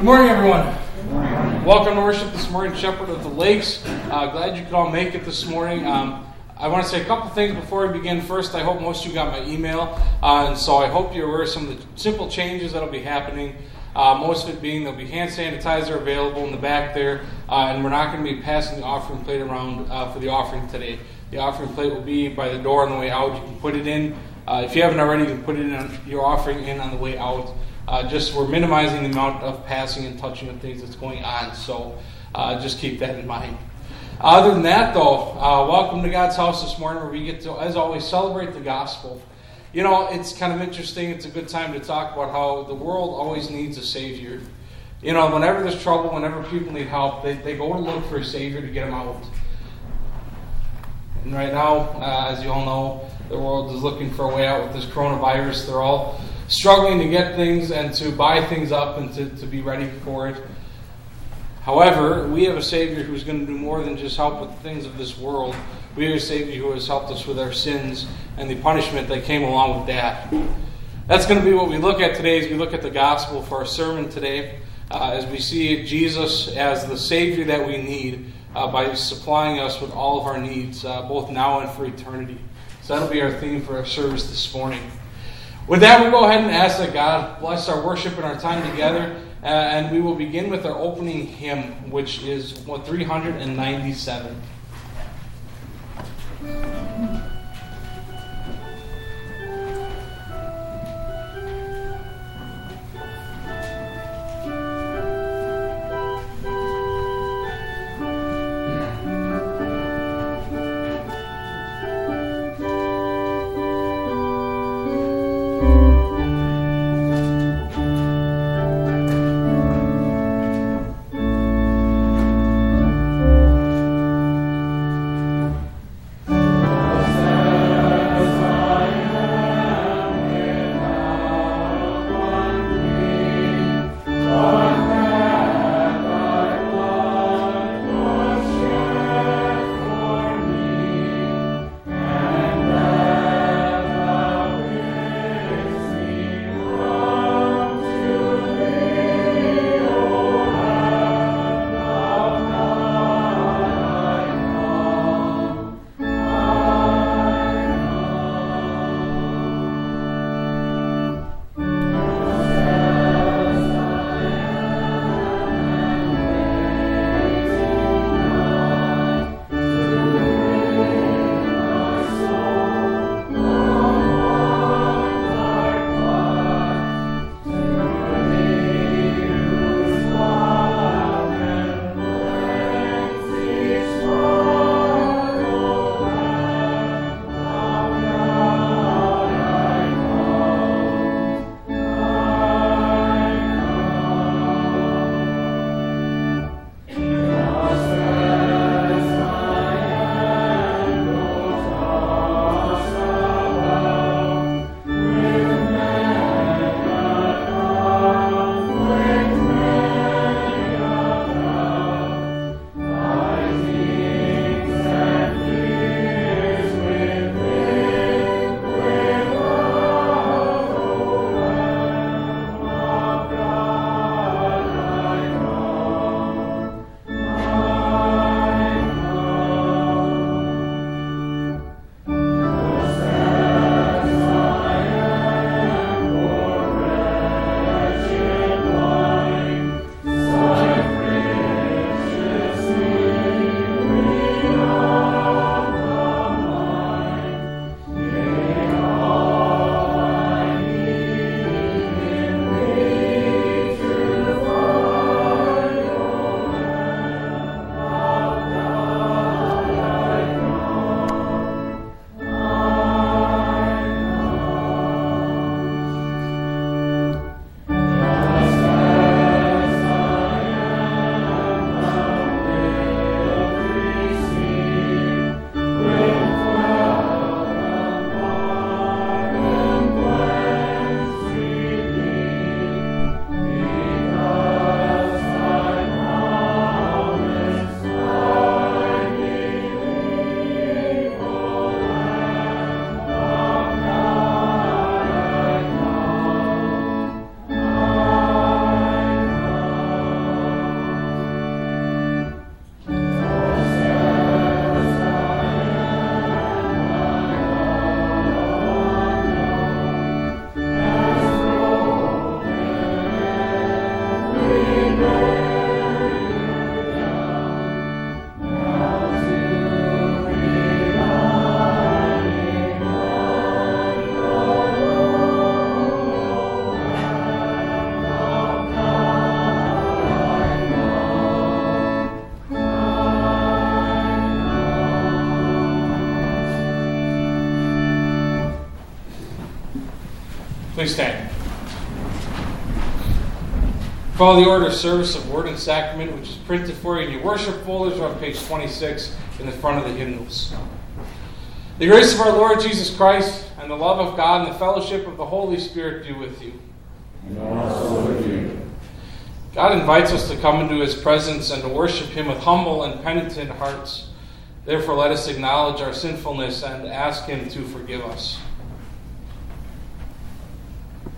Good morning, everyone. Good morning. Welcome to worship this morning, Shepherd of the Lakes. Uh, glad you could all make it this morning. Um, I want to say a couple things before we begin. First, I hope most of you got my email, uh, and so I hope you're aware of some of the simple changes that'll be happening. Uh, most of it being there'll be hand sanitizer available in the back there, uh, and we're not going to be passing the offering plate around uh, for the offering today. The offering plate will be by the door on the way out. You can put it in. Uh, if you haven't already, you can put it in your offering in on the way out. Uh, just we're minimizing the amount of passing and touching of things that's going on. So uh, just keep that in mind. Other than that, though, uh, welcome to God's house this morning, where we get to, as always, celebrate the gospel. You know, it's kind of interesting. It's a good time to talk about how the world always needs a savior. You know, whenever there's trouble, whenever people need help, they, they go to look for a savior to get them out. And right now, uh, as you all know, the world is looking for a way out with this coronavirus. They're all struggling to get things and to buy things up and to, to be ready for it. However, we have a Savior who's going to do more than just help with the things of this world. We have a Savior who has helped us with our sins and the punishment that came along with that. That's going to be what we look at today as we look at the gospel for our sermon today, uh, as we see Jesus as the Savior that we need uh, by supplying us with all of our needs, uh, both now and for eternity. So that'll be our theme for our service this morning. With that, we'll go ahead and ask that God bless our worship and our time together. Uh, and we will begin with our opening hymn, which is 397. Please stand. Follow the order of service of Word and Sacrament, which is printed for you in your worship folders on page 26 in the front of the hymnals. The grace of our Lord Jesus Christ and the love of God and the fellowship of the Holy Spirit be with you. And also with you. God invites us to come into His presence and to worship Him with humble and penitent hearts. Therefore, let us acknowledge our sinfulness and ask Him to forgive us.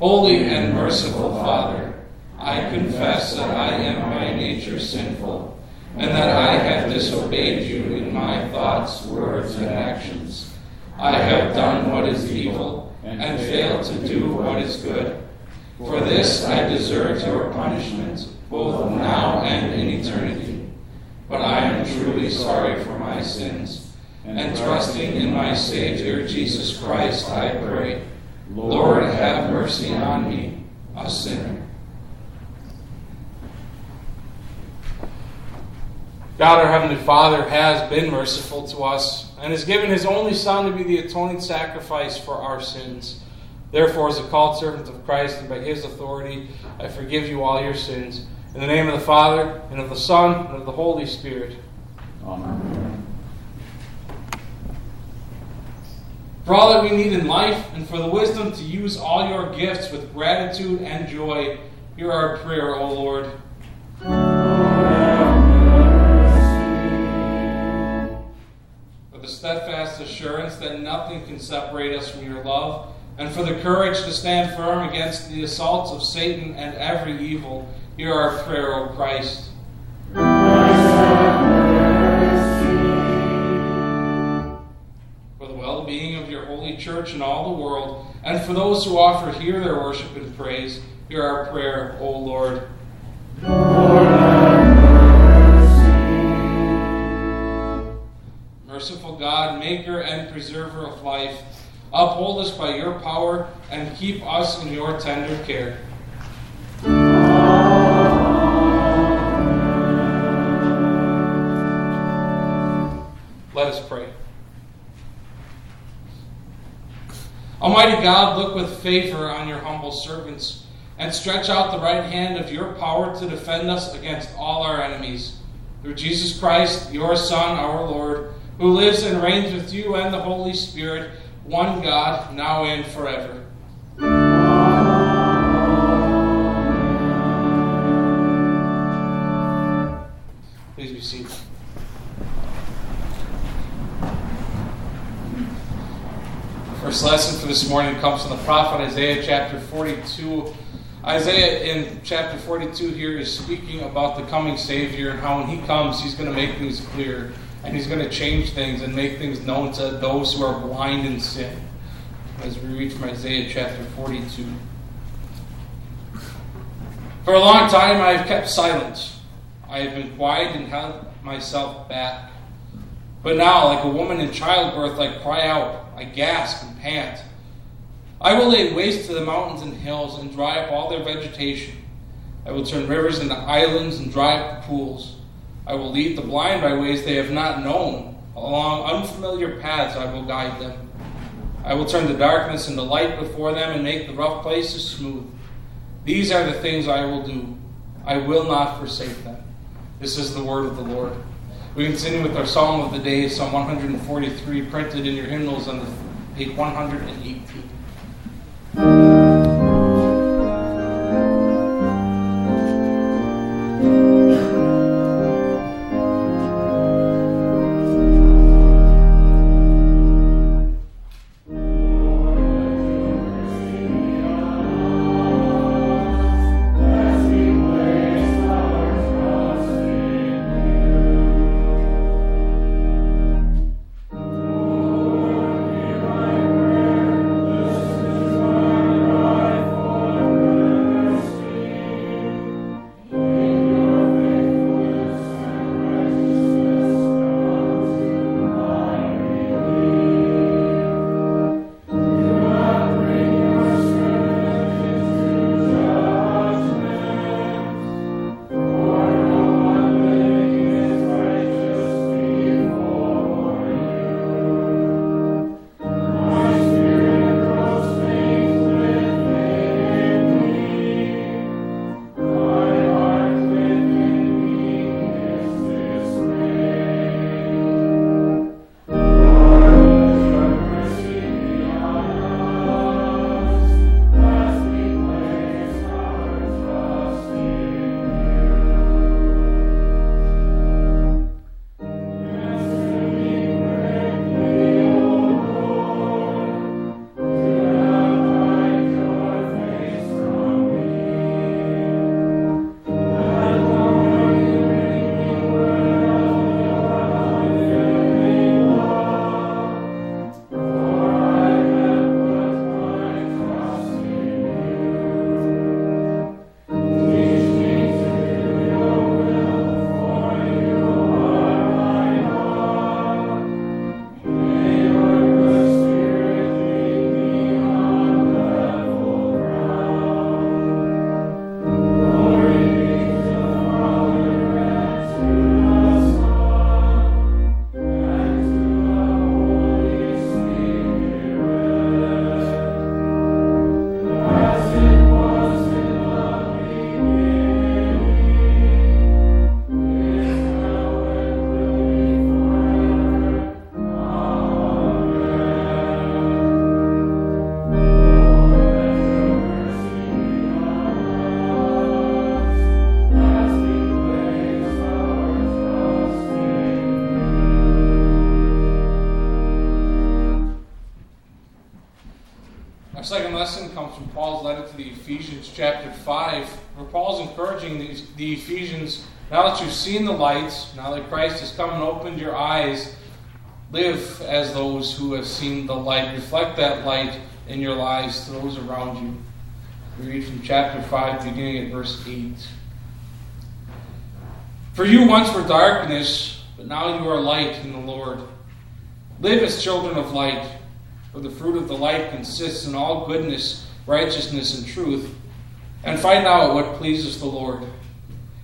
Holy and merciful Father, I confess that I am by nature sinful, and that I have disobeyed you in my thoughts, words, and actions. I have done what is evil, and failed to do what is good. For this I deserve your punishment, both now and in eternity. But I am truly sorry for my sins, and trusting in my Savior Jesus Christ, I pray. Lord, have mercy on me, a sinner. God, our Heavenly Father, has been merciful to us and has given His only Son to be the atoning sacrifice for our sins. Therefore, as a called servant of Christ and by His authority, I forgive you all your sins. In the name of the Father, and of the Son, and of the Holy Spirit. Amen. For all that we need in life, and for the wisdom to use all your gifts with gratitude and joy, hear our prayer, O Lord. For the steadfast assurance that nothing can separate us from your love, and for the courage to stand firm against the assaults of Satan and every evil, hear our prayer, O Christ. Church and all the world, and for those who offer here their worship and praise, hear our prayer, O Lord. Merciful God, maker and preserver of life, uphold us by your power and keep us in your tender care. Let us pray. Almighty God, look with favor on your humble servants and stretch out the right hand of your power to defend us against all our enemies. Through Jesus Christ, your Son, our Lord, who lives and reigns with you and the Holy Spirit, one God, now and forever. First lesson for this morning comes from the prophet Isaiah chapter 42. Isaiah in chapter 42 here is speaking about the coming Savior and how when he comes, he's going to make things clear and he's going to change things and make things known to those who are blind in sin. As we read from Isaiah chapter 42. For a long time I have kept silence. I have been quiet and held myself back. But now, like a woman in childbirth, I cry out, I gasp and pant. I will lay waste to the mountains and hills and dry up all their vegetation. I will turn rivers into islands and dry up the pools. I will lead the blind by ways they have not known. Along unfamiliar paths I will guide them. I will turn the darkness into light before them and make the rough places smooth. These are the things I will do. I will not forsake them. This is the word of the Lord. We continue with our psalm of the day, Psalm 143, printed in your hymnals on the page 118. Chapter 5, where Paul's encouraging these, the Ephesians now that you've seen the lights, now that Christ has come and opened your eyes, live as those who have seen the light. Reflect that light in your lives to those around you. We read from chapter 5, beginning at verse 8. For you once were darkness, but now you are light in the Lord. Live as children of light, for the fruit of the light consists in all goodness, righteousness, and truth. And find out what pleases the Lord.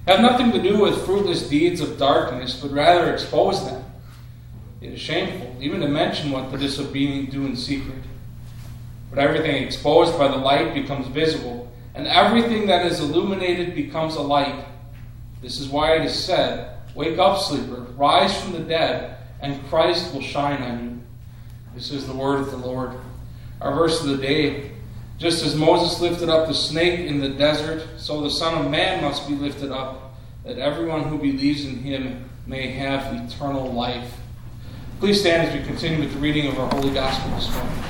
Have nothing to do with fruitless deeds of darkness, but rather expose them. It is shameful even to mention what the disobedient do in secret. But everything exposed by the light becomes visible, and everything that is illuminated becomes a light. This is why it is said, Wake up, sleeper, rise from the dead, and Christ will shine on you. This is the word of the Lord. Our verse of the day just as Moses lifted up the snake in the desert, so the Son of Man must be lifted up, that everyone who believes in him may have eternal life. Please stand as we continue with the reading of our Holy Gospel this morning.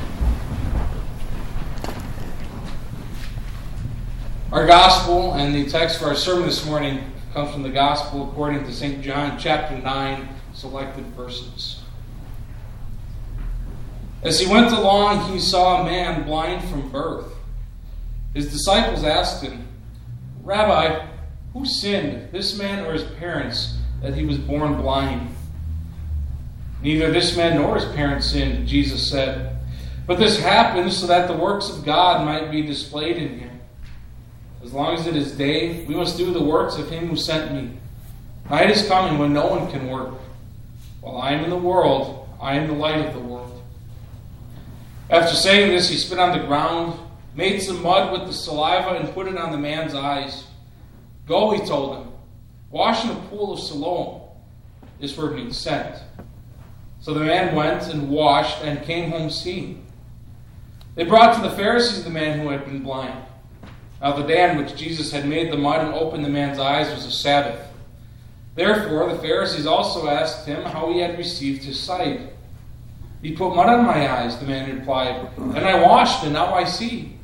Our gospel and the text for our sermon this morning comes from the gospel according to St. John chapter 9, selected verses. As he went along, he saw a man blind from birth. His disciples asked him, Rabbi, who sinned, this man or his parents, that he was born blind? Neither this man nor his parents sinned, Jesus said. But this happened so that the works of God might be displayed in him. As long as it is day, we must do the works of him who sent me. Night is coming when no one can work. While I am in the world, I am the light of the world. After saying this, he spit on the ground, made some mud with the saliva, and put it on the man's eyes. Go, he told him. Wash in the pool of Siloam. This word means sent. So the man went and washed and came home seeing. They brought to the Pharisees the man who had been blind. Now, the day on which Jesus had made the mud and opened the man's eyes was a Sabbath. Therefore, the Pharisees also asked him how he had received his sight. He put mud on my eyes, the man replied, and I washed, and now I see.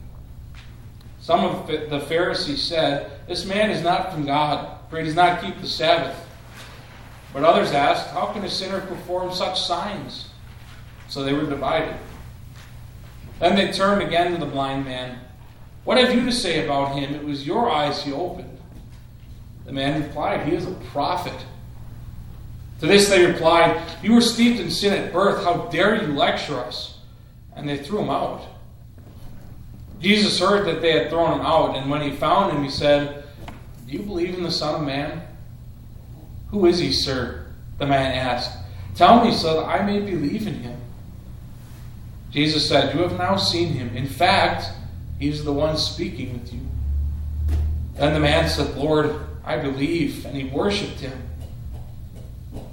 Some of the Pharisees said, This man is not from God, for he does not keep the Sabbath. But others asked, How can a sinner perform such signs? So they were divided. Then they turned again to the blind man. What have you to say about him? It was your eyes he opened. The man replied, He is a prophet. To this they replied, You were steeped in sin at birth. How dare you lecture us? And they threw him out. Jesus heard that they had thrown him out, and when he found him, he said, Do you believe in the Son of Man? Who is he, sir? The man asked. Tell me so that I may believe in him. Jesus said, You have now seen him. In fact, he is the one speaking with you. Then the man said, Lord, I believe. And he worshiped him.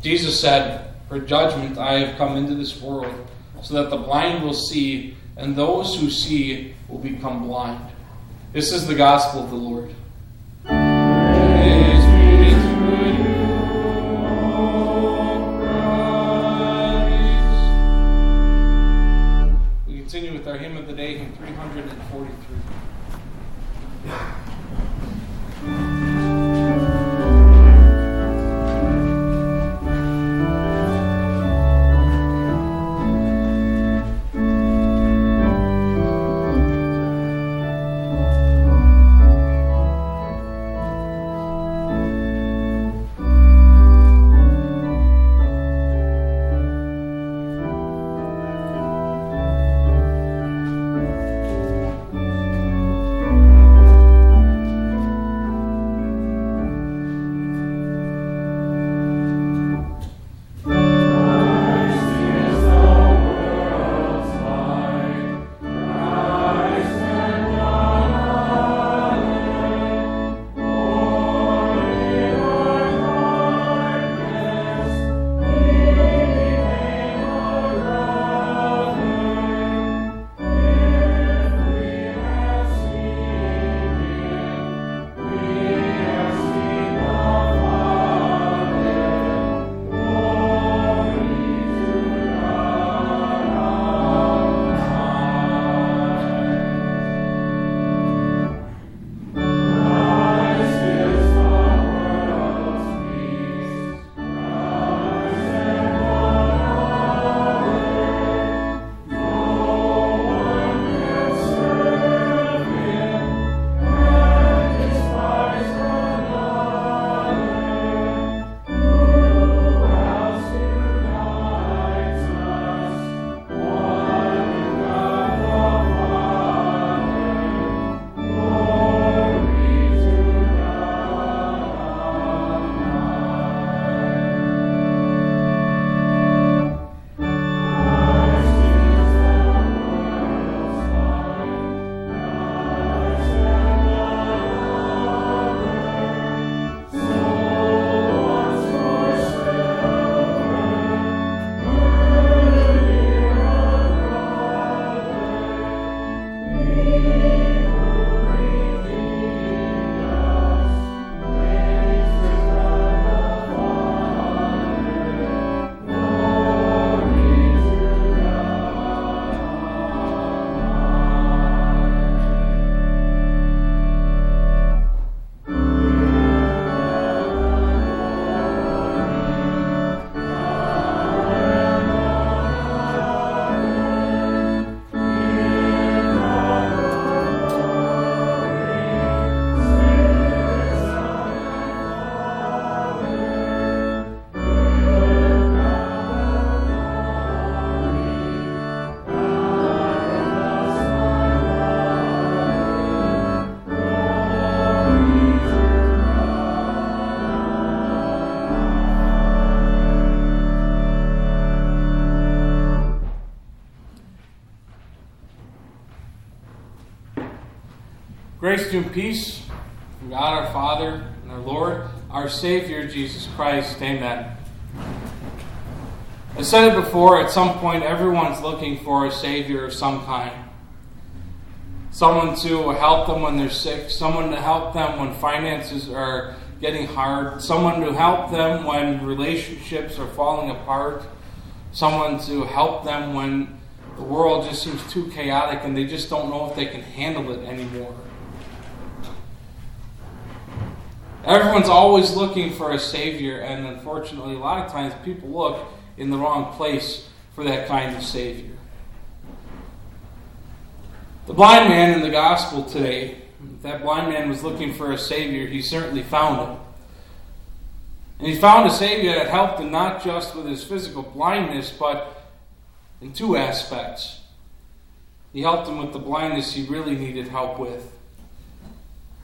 Jesus said, For judgment I have come into this world, so that the blind will see, and those who see will become blind. This is the gospel of the Lord. Grace and peace from God our Father and our Lord, our Savior, Jesus Christ. Amen. I said it before, at some point, everyone's looking for a Savior of some kind. Someone to help them when they're sick, someone to help them when finances are getting hard, someone to help them when relationships are falling apart, someone to help them when the world just seems too chaotic and they just don't know if they can handle it anymore. Everyone's always looking for a savior, and unfortunately, a lot of times people look in the wrong place for that kind of savior. The blind man in the gospel today, that blind man was looking for a savior, he certainly found him. And he found a savior that helped him not just with his physical blindness, but in two aspects. He helped him with the blindness he really needed help with.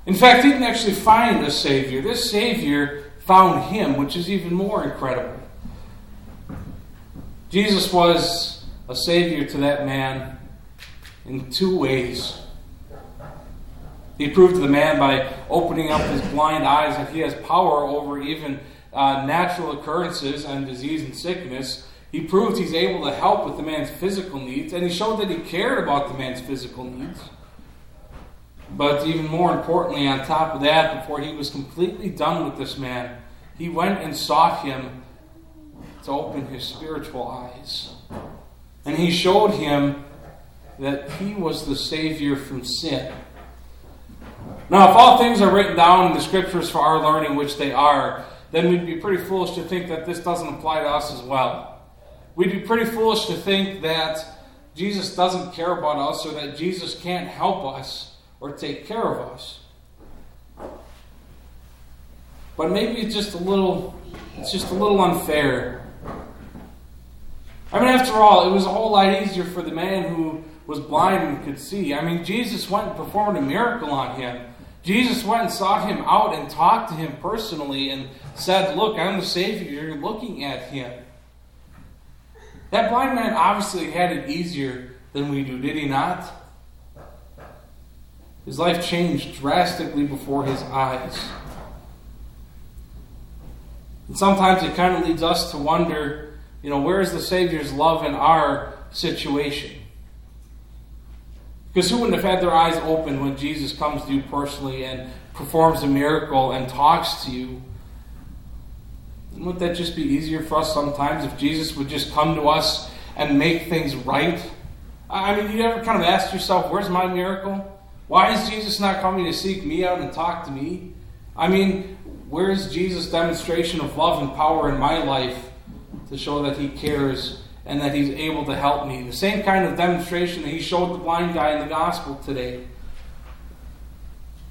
In fact, he didn't actually find a Savior. This Savior found him, which is even more incredible. Jesus was a Savior to that man in two ways. He proved to the man by opening up his blind eyes that he has power over even uh, natural occurrences and disease and sickness. He proved he's able to help with the man's physical needs, and he showed that he cared about the man's physical needs. But even more importantly, on top of that, before he was completely done with this man, he went and sought him to open his spiritual eyes. And he showed him that he was the Savior from sin. Now, if all things are written down in the scriptures for our learning, which they are, then we'd be pretty foolish to think that this doesn't apply to us as well. We'd be pretty foolish to think that Jesus doesn't care about us or that Jesus can't help us or take care of us. But maybe it's just a little it's just a little unfair. I mean, after all, it was a whole lot easier for the man who was blind and could see. I mean, Jesus went and performed a miracle on him. Jesus went and sought him out and talked to him personally and said, Look, I'm the Savior. You're looking at him. That blind man obviously had it easier than we do, did he not? His life changed drastically before his eyes. And sometimes it kind of leads us to wonder, you know, where is the Savior's love in our situation? Because who wouldn't have had their eyes open when Jesus comes to you personally and performs a miracle and talks to you? Wouldn't that just be easier for us sometimes if Jesus would just come to us and make things right? I mean, you ever kind of ask yourself, where's my miracle? Why is Jesus not coming to seek me out and talk to me? I mean, where is Jesus' demonstration of love and power in my life to show that he cares and that he's able to help me? The same kind of demonstration that he showed the blind guy in the gospel today.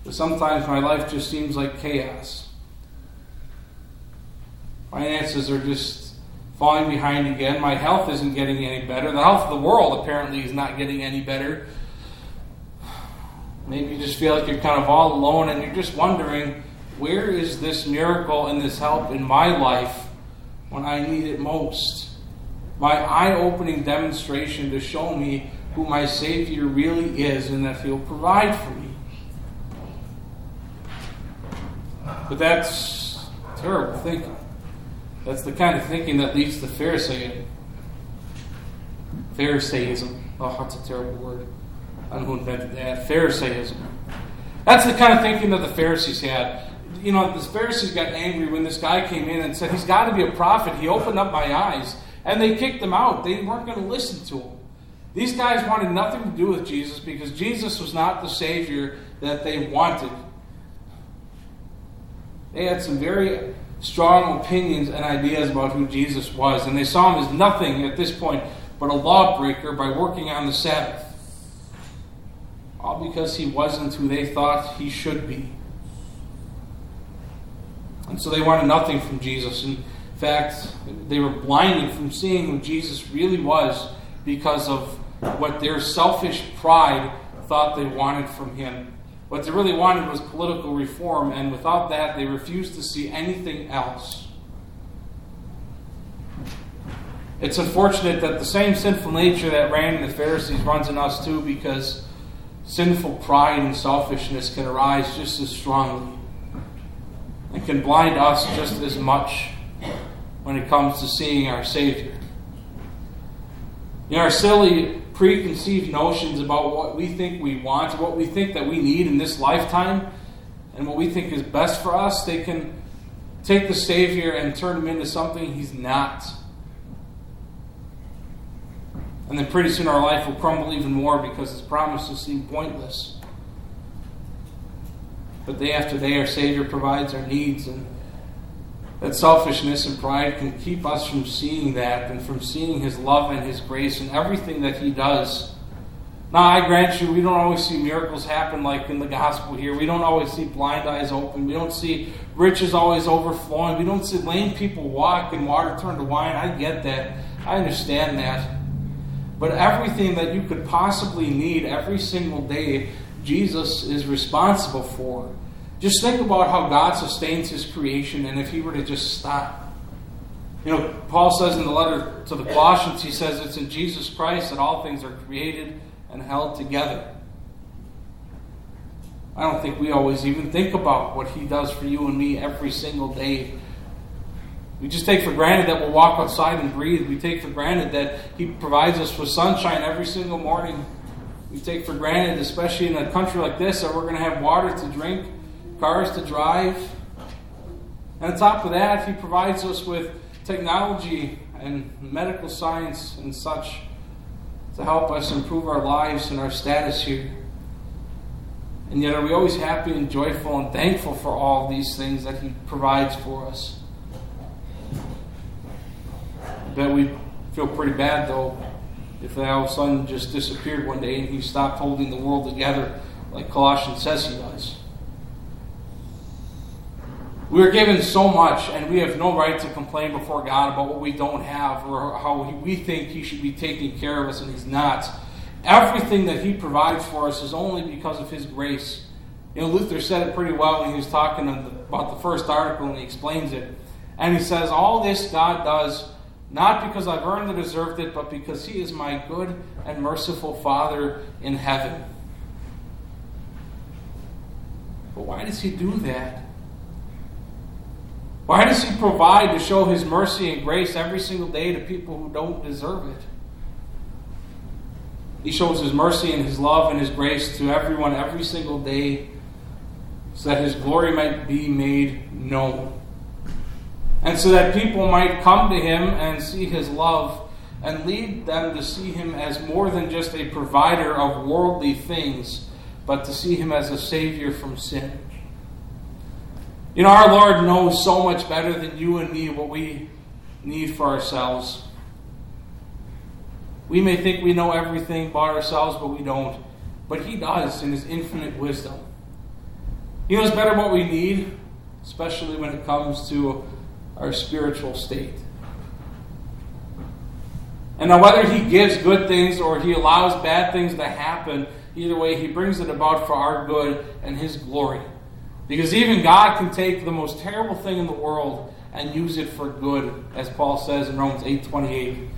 But sometimes my life just seems like chaos. Finances are just falling behind again. My health isn't getting any better. The health of the world apparently is not getting any better. Maybe you just feel like you're kind of all alone and you're just wondering, where is this miracle and this help in my life when I need it most? My eye opening demonstration to show me who my Savior really is and that He'll provide for me. But that's terrible thinking. That's the kind of thinking that leads to Pharisaism. Pharisaism. Oh, that's a terrible word. I don't know who invented that. Pharisaism. That's the kind of thinking that the Pharisees had. You know, the Pharisees got angry when this guy came in and said, He's got to be a prophet. He opened up my eyes. And they kicked him out. They weren't going to listen to him. These guys wanted nothing to do with Jesus because Jesus was not the Savior that they wanted. They had some very strong opinions and ideas about who Jesus was, and they saw him as nothing at this point but a lawbreaker by working on the Sabbath all because he wasn't who they thought he should be. And so they wanted nothing from Jesus. In fact, they were blinded from seeing who Jesus really was because of what their selfish pride thought they wanted from him. What they really wanted was political reform, and without that, they refused to see anything else. It's unfortunate that the same sinful nature that ran in the Pharisees runs in us too, because sinful pride and selfishness can arise just as strongly and can blind us just as much when it comes to seeing our Savior. You know, our silly preconceived notions about what we think we want, what we think that we need in this lifetime, and what we think is best for us, they can take the Savior and turn him into something he's not. And then pretty soon our life will crumble even more because his promises seem pointless. But day after day, our Savior provides our needs, and that selfishness and pride can keep us from seeing that and from seeing His love and His grace and everything that He does. Now, I grant you, we don't always see miracles happen like in the gospel here. We don't always see blind eyes open. We don't see riches always overflowing. We don't see lame people walk and water turn to wine. I get that. I understand that. But everything that you could possibly need every single day, Jesus is responsible for. Just think about how God sustains his creation and if he were to just stop. You know, Paul says in the letter to the Colossians, he says it's in Jesus Christ that all things are created and held together. I don't think we always even think about what he does for you and me every single day. We just take for granted that we'll walk outside and breathe. We take for granted that he provides us with sunshine every single morning. We take for granted, especially in a country like this, that we're going to have water to drink cars to drive. And on top of that, he provides us with technology and medical science and such to help us improve our lives and our status here. And yet, are we always happy and joyful and thankful for all these things that He provides for us? Bet we feel pretty bad, though, if that all of a sudden just disappeared one day and He stopped holding the world together like Colossians says He does. We are given so much, and we have no right to complain before God about what we don't have or how we think He should be taking care of us, and He's not. Everything that He provides for us is only because of His grace. You know, Luther said it pretty well when he was talking about the first article, and he explains it. And he says, All this God does not because I've earned or deserved it, but because He is my good and merciful Father in heaven. But why does He do that? Why does He provide to show His mercy and grace every single day to people who don't deserve it? He shows His mercy and His love and His grace to everyone every single day so that His glory might be made known. And so that people might come to Him and see His love and lead them to see Him as more than just a provider of worldly things, but to see Him as a Savior from sin. You know, our Lord knows so much better than you and me what we need for ourselves. We may think we know everything about ourselves, but we don't. But He does in His infinite wisdom. He knows better what we need, especially when it comes to our spiritual state. And now, whether He gives good things or He allows bad things to happen, either way, He brings it about for our good and His glory. Because even God can take the most terrible thing in the world and use it for good, as Paul says in Romans 8:28.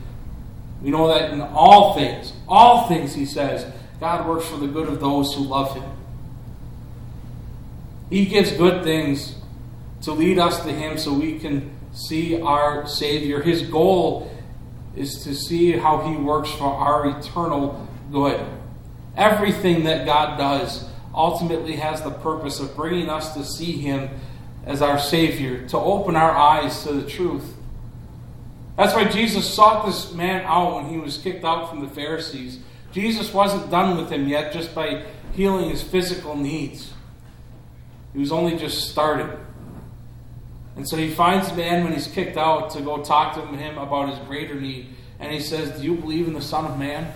We know that in all things, all things he says, God works for the good of those who love him. He gives good things to lead us to him so we can see our Savior. His goal is to see how he works for our eternal good. Everything that God does ultimately has the purpose of bringing us to see Him as our Savior, to open our eyes to the truth. That's why Jesus sought this man out when he was kicked out from the Pharisees. Jesus wasn't done with him yet just by healing his physical needs. He was only just started. And so he finds the man when he's kicked out to go talk to him about his greater need. And he says, Do you believe in the Son of Man?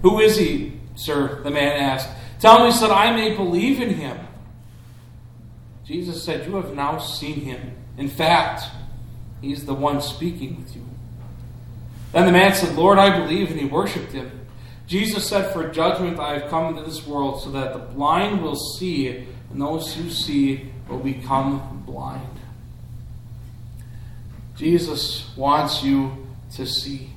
Who is he, sir? The man asked. Tell me so that I may believe in him. Jesus said, You have now seen him. In fact, he's the one speaking with you. Then the man said, Lord, I believe, and he worshipped him. Jesus said, For judgment I have come into this world, so that the blind will see, and those who see will become blind. Jesus wants you to see.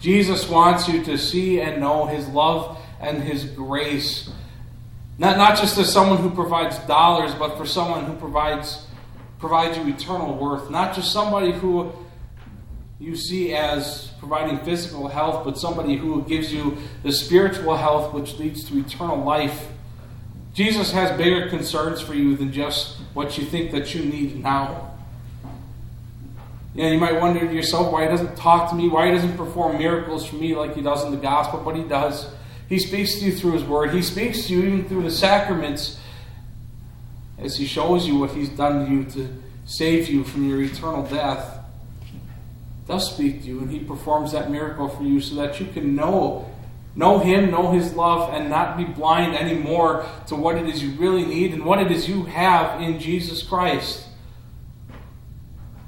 Jesus wants you to see and know his love and His grace. Not, not just as someone who provides dollars, but for someone who provides, provides you eternal worth. Not just somebody who you see as providing physical health, but somebody who gives you the spiritual health which leads to eternal life. Jesus has bigger concerns for you than just what you think that you need now. You, you might wonder to yourself why he doesn't talk to me, why he doesn't perform miracles for me like he does in the gospel, but he does. He speaks to you through his word. He speaks to you even through the sacraments as he shows you what he's done to you to save you from your eternal death. Does speak to you, and he performs that miracle for you so that you can know know him, know his love, and not be blind anymore to what it is you really need and what it is you have in Jesus Christ.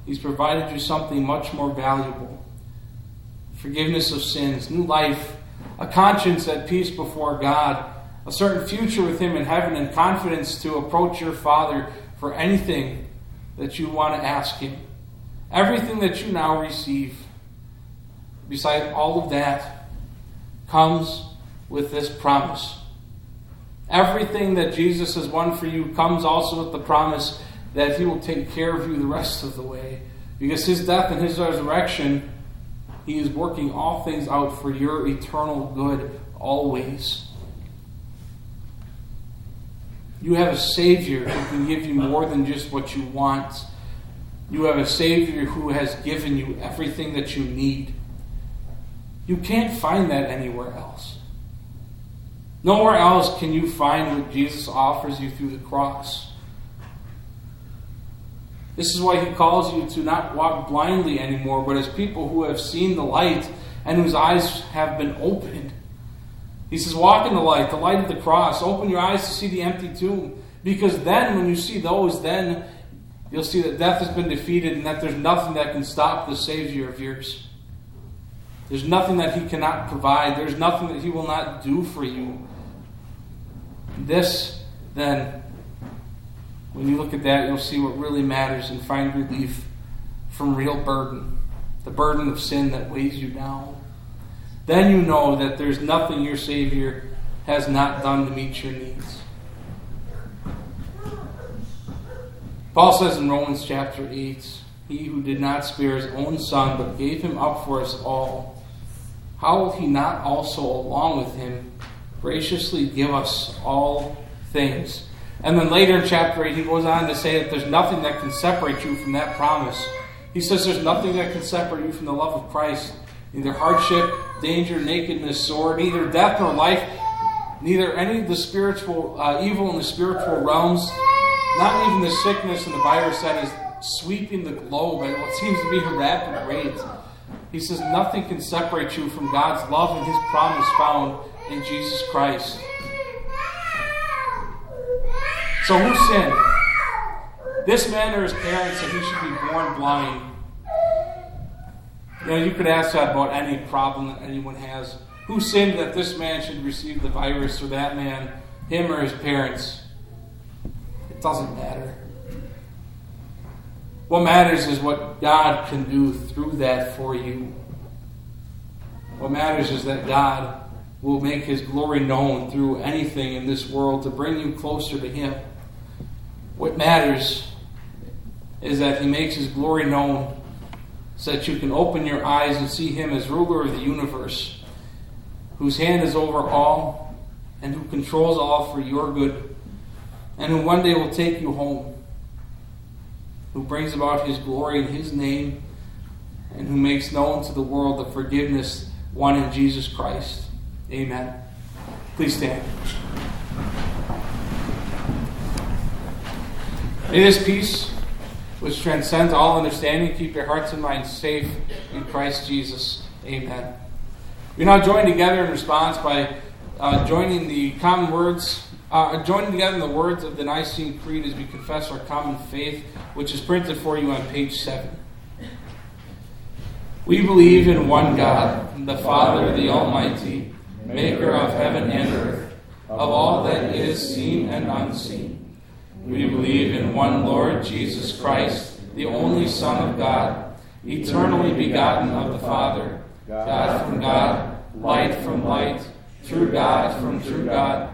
He's provided you something much more valuable forgiveness of sins, new life, a conscience at peace before God, a certain future with Him in heaven, and confidence to approach your Father for anything that you want to ask Him. Everything that you now receive, beside all of that, comes with this promise. Everything that Jesus has won for you comes also with the promise that He will take care of you the rest of the way. Because His death and His resurrection, He is working all things out for your eternal good always. You have a Savior who can give you more than just what you want. You have a Savior who has given you everything that you need. You can't find that anywhere else. Nowhere else can you find what Jesus offers you through the cross. This is why he calls you to not walk blindly anymore, but as people who have seen the light and whose eyes have been opened. He says, Walk in the light, the light of the cross. Open your eyes to see the empty tomb. Because then, when you see those, then you'll see that death has been defeated and that there's nothing that can stop the Savior of yours. There's nothing that He cannot provide, there's nothing that He will not do for you. This, then, when you look at that, you'll see what really matters and find relief from real burden, the burden of sin that weighs you down. Then you know that there's nothing your Savior has not done to meet your needs. Paul says in Romans chapter 8 He who did not spare his own son, but gave him up for us all, how will he not also, along with him, graciously give us all things? And then later in chapter 8, he goes on to say that there's nothing that can separate you from that promise. He says there's nothing that can separate you from the love of Christ. Neither hardship, danger, nakedness, sword, neither death nor life, neither any of the spiritual uh, evil in the spiritual realms, not even the sickness and the virus that is sweeping the globe at what seems to be a rapid rate. He says nothing can separate you from God's love and His promise found in Jesus Christ. So who sinned? This man or his parents that he should be born blind. You know, you could ask that about any problem that anyone has. Who sinned that this man should receive the virus or that man, him or his parents? It doesn't matter. What matters is what God can do through that for you. What matters is that God will make his glory known through anything in this world to bring you closer to him. What matters is that He makes His glory known so that you can open your eyes and see Him as ruler of the universe, whose hand is over all and who controls all for your good, and who one day will take you home, who brings about His glory in His name, and who makes known to the world the forgiveness won in Jesus Christ. Amen. Please stand. May this peace, which transcends all understanding, keep your hearts and minds safe in Christ Jesus. Amen. We now join together in response by uh, joining the common words, uh, joining together in the words of the Nicene Creed as we confess our common faith, which is printed for you on page 7. We believe in one God, the Father, the Almighty, maker of heaven and earth, of all that is seen and unseen. We believe in one Lord Jesus Christ, the only Son of God, eternally begotten of the Father, God from God, light from light, true God from true God,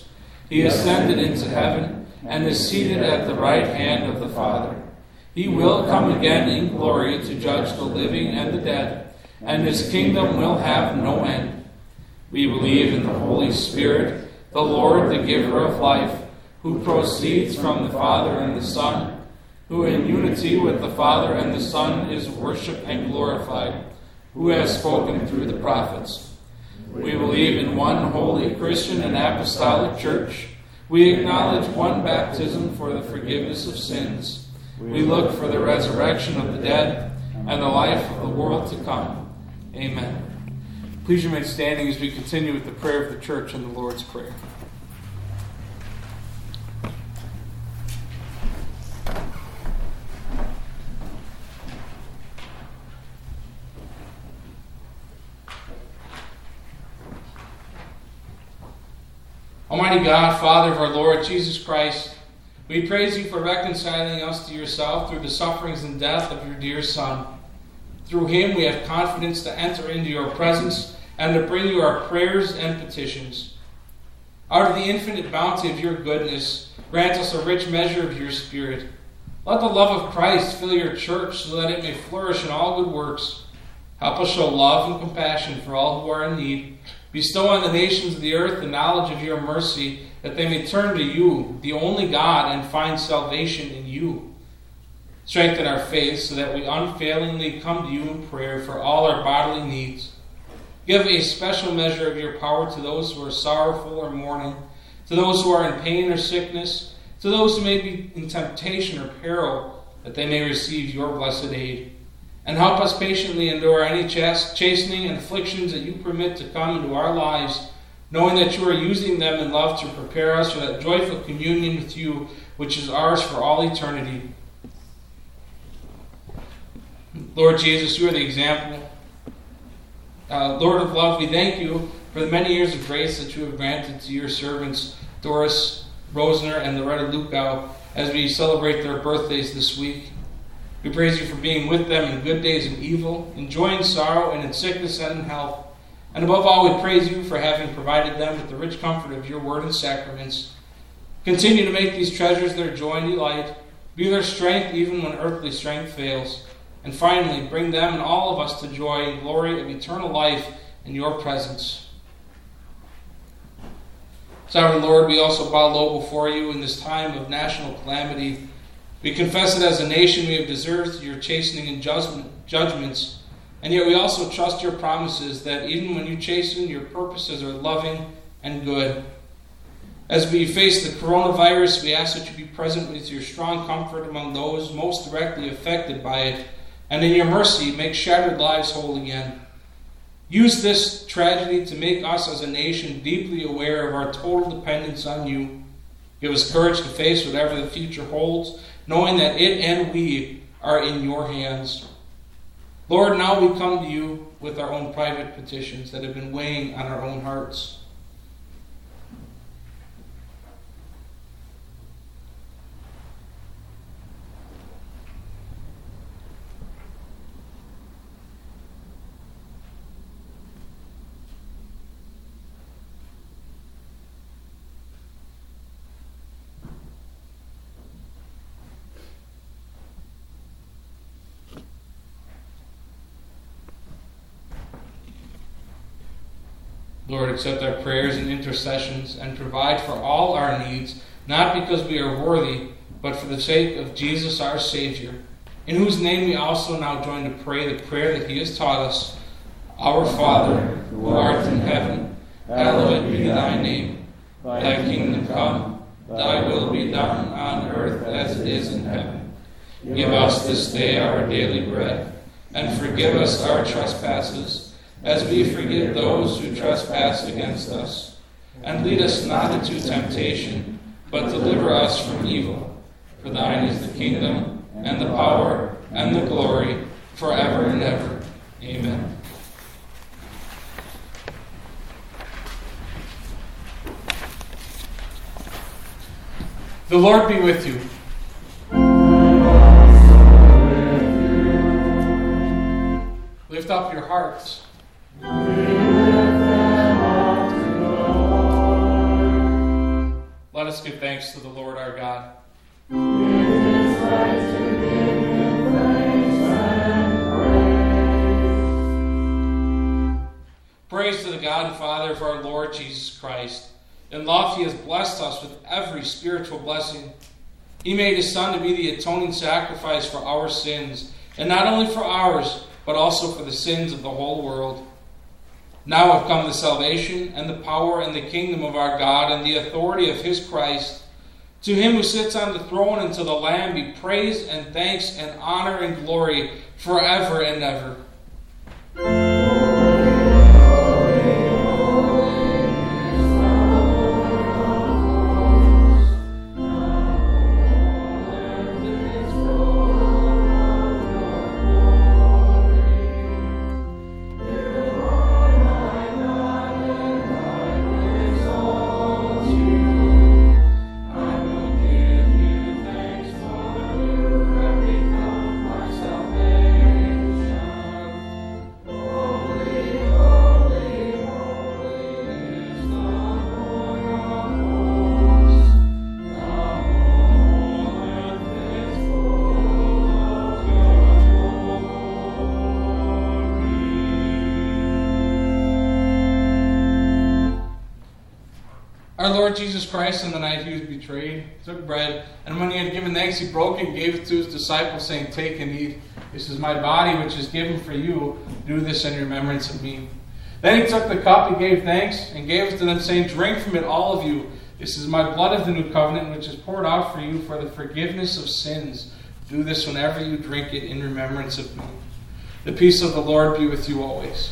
He ascended into heaven and is seated at the right hand of the Father. He will come again in glory to judge the living and the dead, and his kingdom will have no end. We believe in the Holy Spirit, the Lord, the giver of life, who proceeds from the Father and the Son, who in unity with the Father and the Son is worshiped and glorified who has spoken through the prophets. We believe in one holy Christian and apostolic church. We acknowledge one baptism for the forgiveness of sins. We look for the resurrection of the dead and the life of the world to come. Amen. Please remain standing as we continue with the prayer of the church and the Lord's Prayer. Almighty God, Father of our Lord Jesus Christ, we praise you for reconciling us to yourself through the sufferings and death of your dear Son. Through him we have confidence to enter into your presence and to bring you our prayers and petitions. Out of the infinite bounty of your goodness, grant us a rich measure of your Spirit. Let the love of Christ fill your church so that it may flourish in all good works. Help us show love and compassion for all who are in need Bestow on the nations of the earth the knowledge of your mercy, that they may turn to you, the only God, and find salvation in you. Strengthen our faith so that we unfailingly come to you in prayer for all our bodily needs. Give a special measure of your power to those who are sorrowful or mourning, to those who are in pain or sickness, to those who may be in temptation or peril, that they may receive your blessed aid and help us patiently endure any chastening and afflictions that you permit to come into our lives, knowing that you are using them in love to prepare us for that joyful communion with you, which is ours for all eternity. Lord Jesus, you are the example. Uh, Lord of love, we thank you for the many years of grace that you have granted to your servants, Doris Rosner and Loretta Lukau, as we celebrate their birthdays this week. We praise you for being with them in good days and evil, enjoying sorrow and in sickness and in health. And above all, we praise you for having provided them with the rich comfort of your word and sacraments. Continue to make these treasures their joy and delight. Be their strength even when earthly strength fails. And finally, bring them and all of us to joy and glory of eternal life in your presence. Sovereign Lord, we also bow low before you in this time of national calamity we confess that as a nation we have deserved your chastening and judgments, and yet we also trust your promises that even when you chasten, your purposes are loving and good. As we face the coronavirus, we ask that you be present with your strong comfort among those most directly affected by it, and in your mercy, make shattered lives whole again. Use this tragedy to make us as a nation deeply aware of our total dependence on you. Give us courage to face whatever the future holds knowing that it and we are in your hands. Lord, now we come to you with our own private petitions that have been weighing on our own hearts. Lord, accept our prayers and intercessions and provide for all our needs, not because we are worthy, but for the sake of Jesus our Savior, in whose name we also now join to pray the prayer that He has taught us. Our Father, who art in heaven, hallowed be thy name. Thy kingdom come, thy will be done on earth as it is in heaven. Give us this day our daily bread, and forgive us our trespasses as we forgive those who trespass against us. and lead us not into temptation, but deliver us from evil. For thine is the kingdom, and the power, and the glory, forever and ever. Amen. The Lord be with you. Lift up your hearts. Let us give thanks to the Lord our God. Praise to the God and Father of our Lord Jesus Christ. In love, He has blessed us with every spiritual blessing. He made His Son to be the atoning sacrifice for our sins, and not only for ours, but also for the sins of the whole world. Now have come the salvation and the power and the kingdom of our God and the authority of his Christ. To him who sits on the throne and to the Lamb be praise and thanks and honor and glory forever and ever. Lord Jesus Christ, on the night he was betrayed, took bread, and when he had given thanks, he broke it and gave it to his disciples, saying, Take and eat. This is my body, which is given for you. Do this in remembrance of me. Then he took the cup, and gave thanks, and gave it to them, saying, Drink from it, all of you. This is my blood of the new covenant, which is poured out for you for the forgiveness of sins. Do this whenever you drink it in remembrance of me. The peace of the Lord be with you always.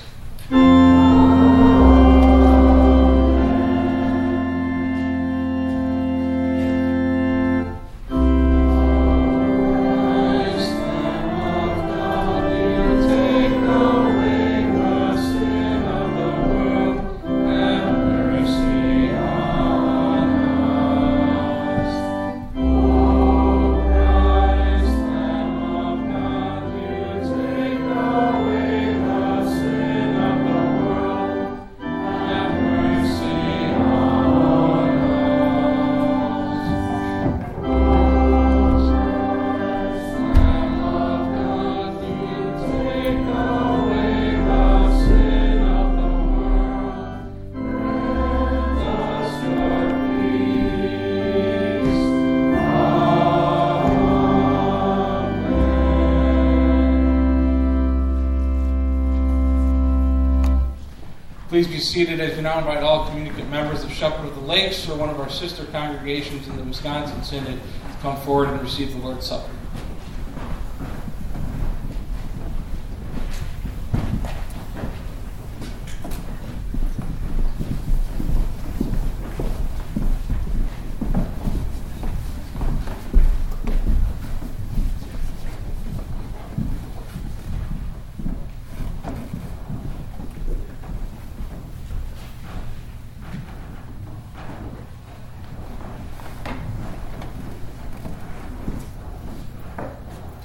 Please be seated as we now invite all communicant members of Shepherd of the Lakes or one of our sister congregations in the Wisconsin Synod to come forward and receive the Lord's Supper.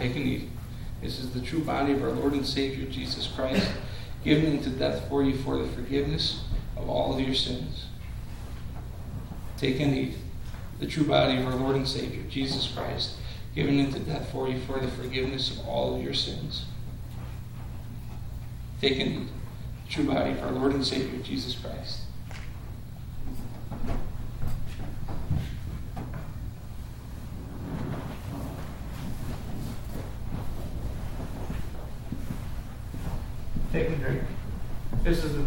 Take and eat. This is the true body of our Lord and Savior Jesus Christ, given into death for you for the forgiveness of all of your sins. Take and eat. The true body of our Lord and Savior Jesus Christ, given into death for you for the forgiveness of all of your sins. Take and eat. The true body of our Lord and Savior Jesus Christ.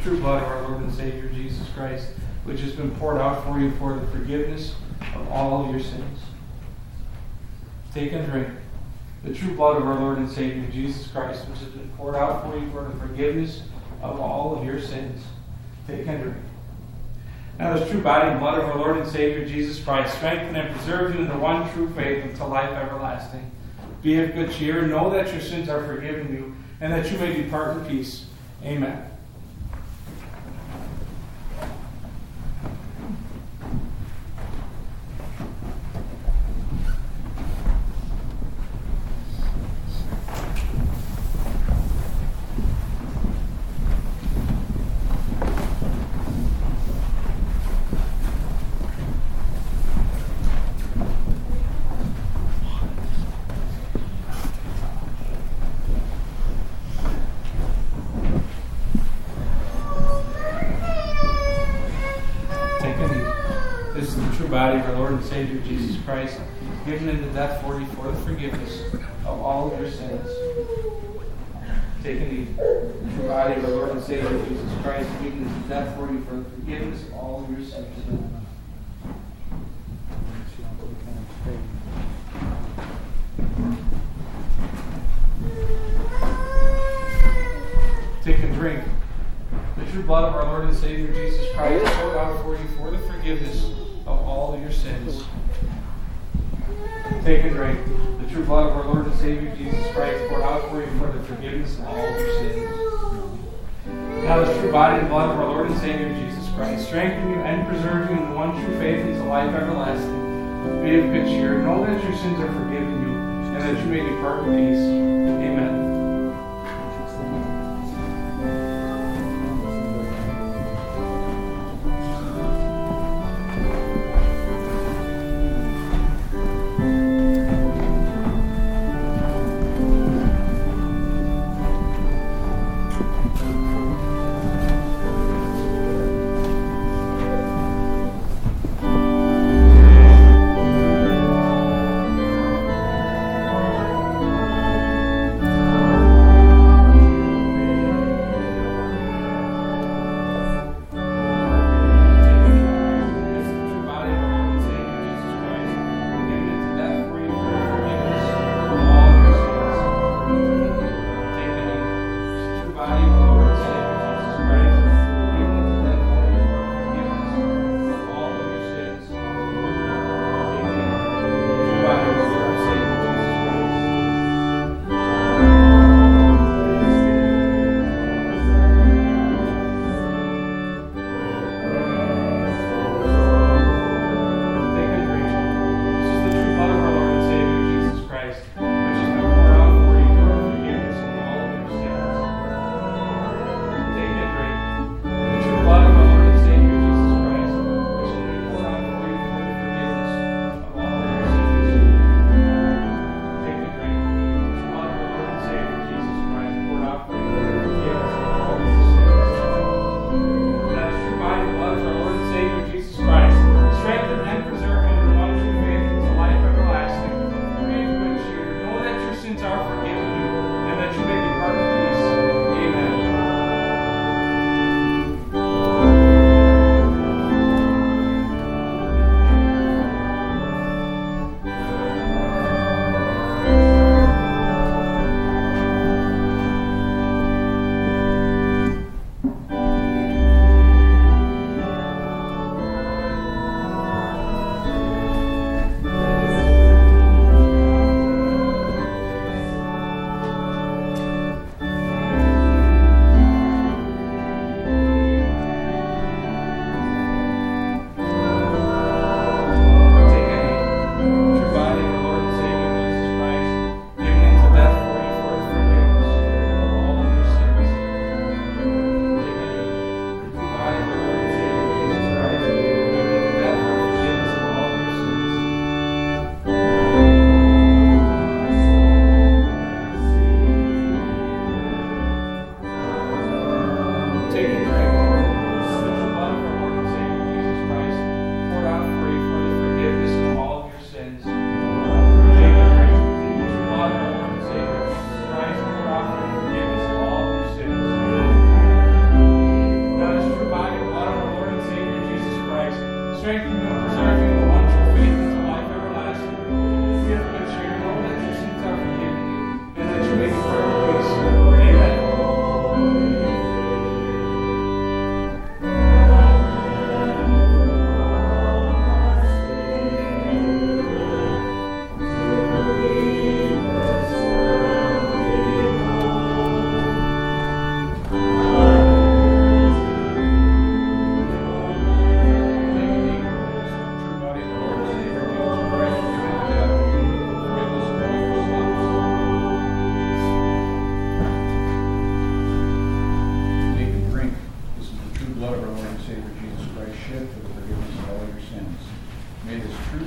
true blood of our Lord and Savior Jesus Christ, which has been poured out for you for the forgiveness of all of your sins. Take and drink the true blood of our Lord and Savior Jesus Christ, which has been poured out for you for the forgiveness of all of your sins. Take and drink. Now, this true body and blood of our Lord and Savior Jesus Christ, strengthen and preserve you in the one true faith until life everlasting. Be of good cheer. Know that your sins are forgiven you, and that you may depart in peace. Amen. Savior Jesus Christ, given into death for you forgiveness of all of your sins. Now, the true body and blood of our Lord and Savior Jesus Christ strengthen you and preserve you in the one true faith into life everlasting. Be of good cheer. Know that your sins are forgiven you and that you may depart in peace. Amen.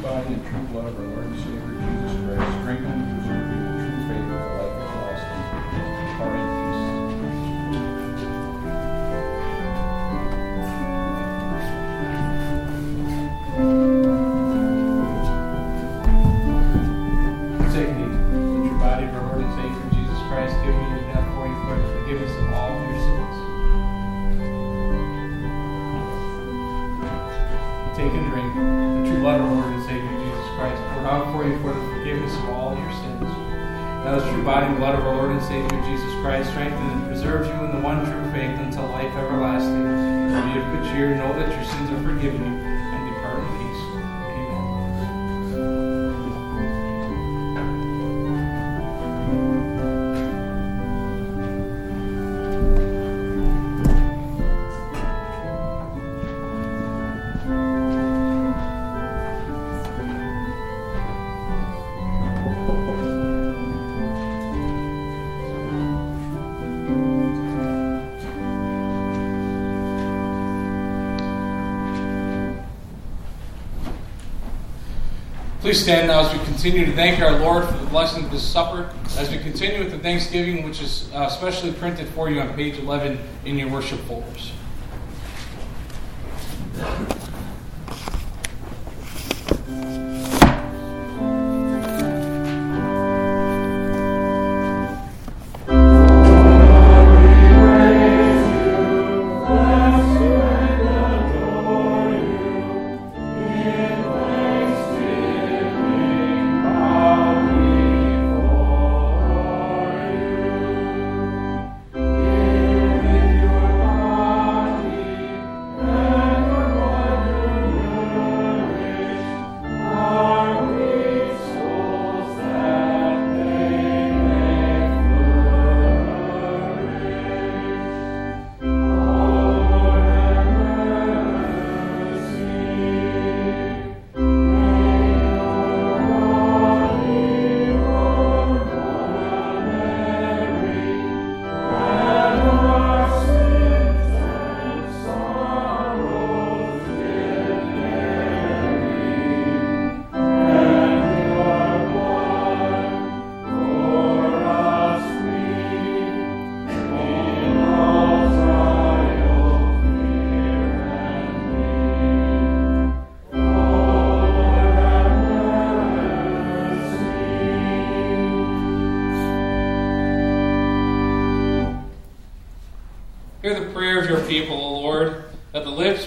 by the true love of our Lord and Savior Jesus Christ, strengthen and Savior Jesus Christ strengthen and preserves you in the one true faith until life everlasting. Be of good cheer, know that your sins are forgiven you, Please stand now as we continue to thank our Lord for the blessing of this supper. As we continue with the Thanksgiving, which is uh, specially printed for you on page 11 in your worship folders.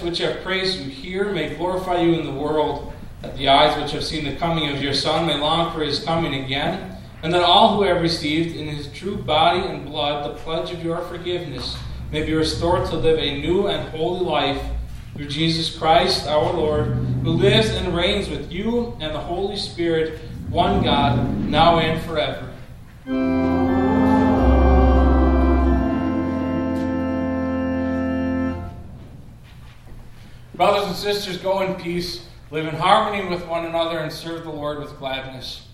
Which have praised you here may glorify you in the world, that the eyes which have seen the coming of your Son may long for his coming again, and that all who have received in his true body and blood the pledge of your forgiveness may be restored to live a new and holy life through Jesus Christ our Lord, who lives and reigns with you and the Holy Spirit, one God, now and forever. Sisters, go in peace, live in harmony with one another, and serve the Lord with gladness.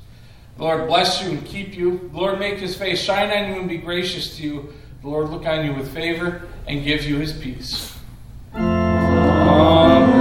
The Lord bless you and keep you. The Lord make his face shine on you and be gracious to you. The Lord look on you with favor and give you his peace. Amen.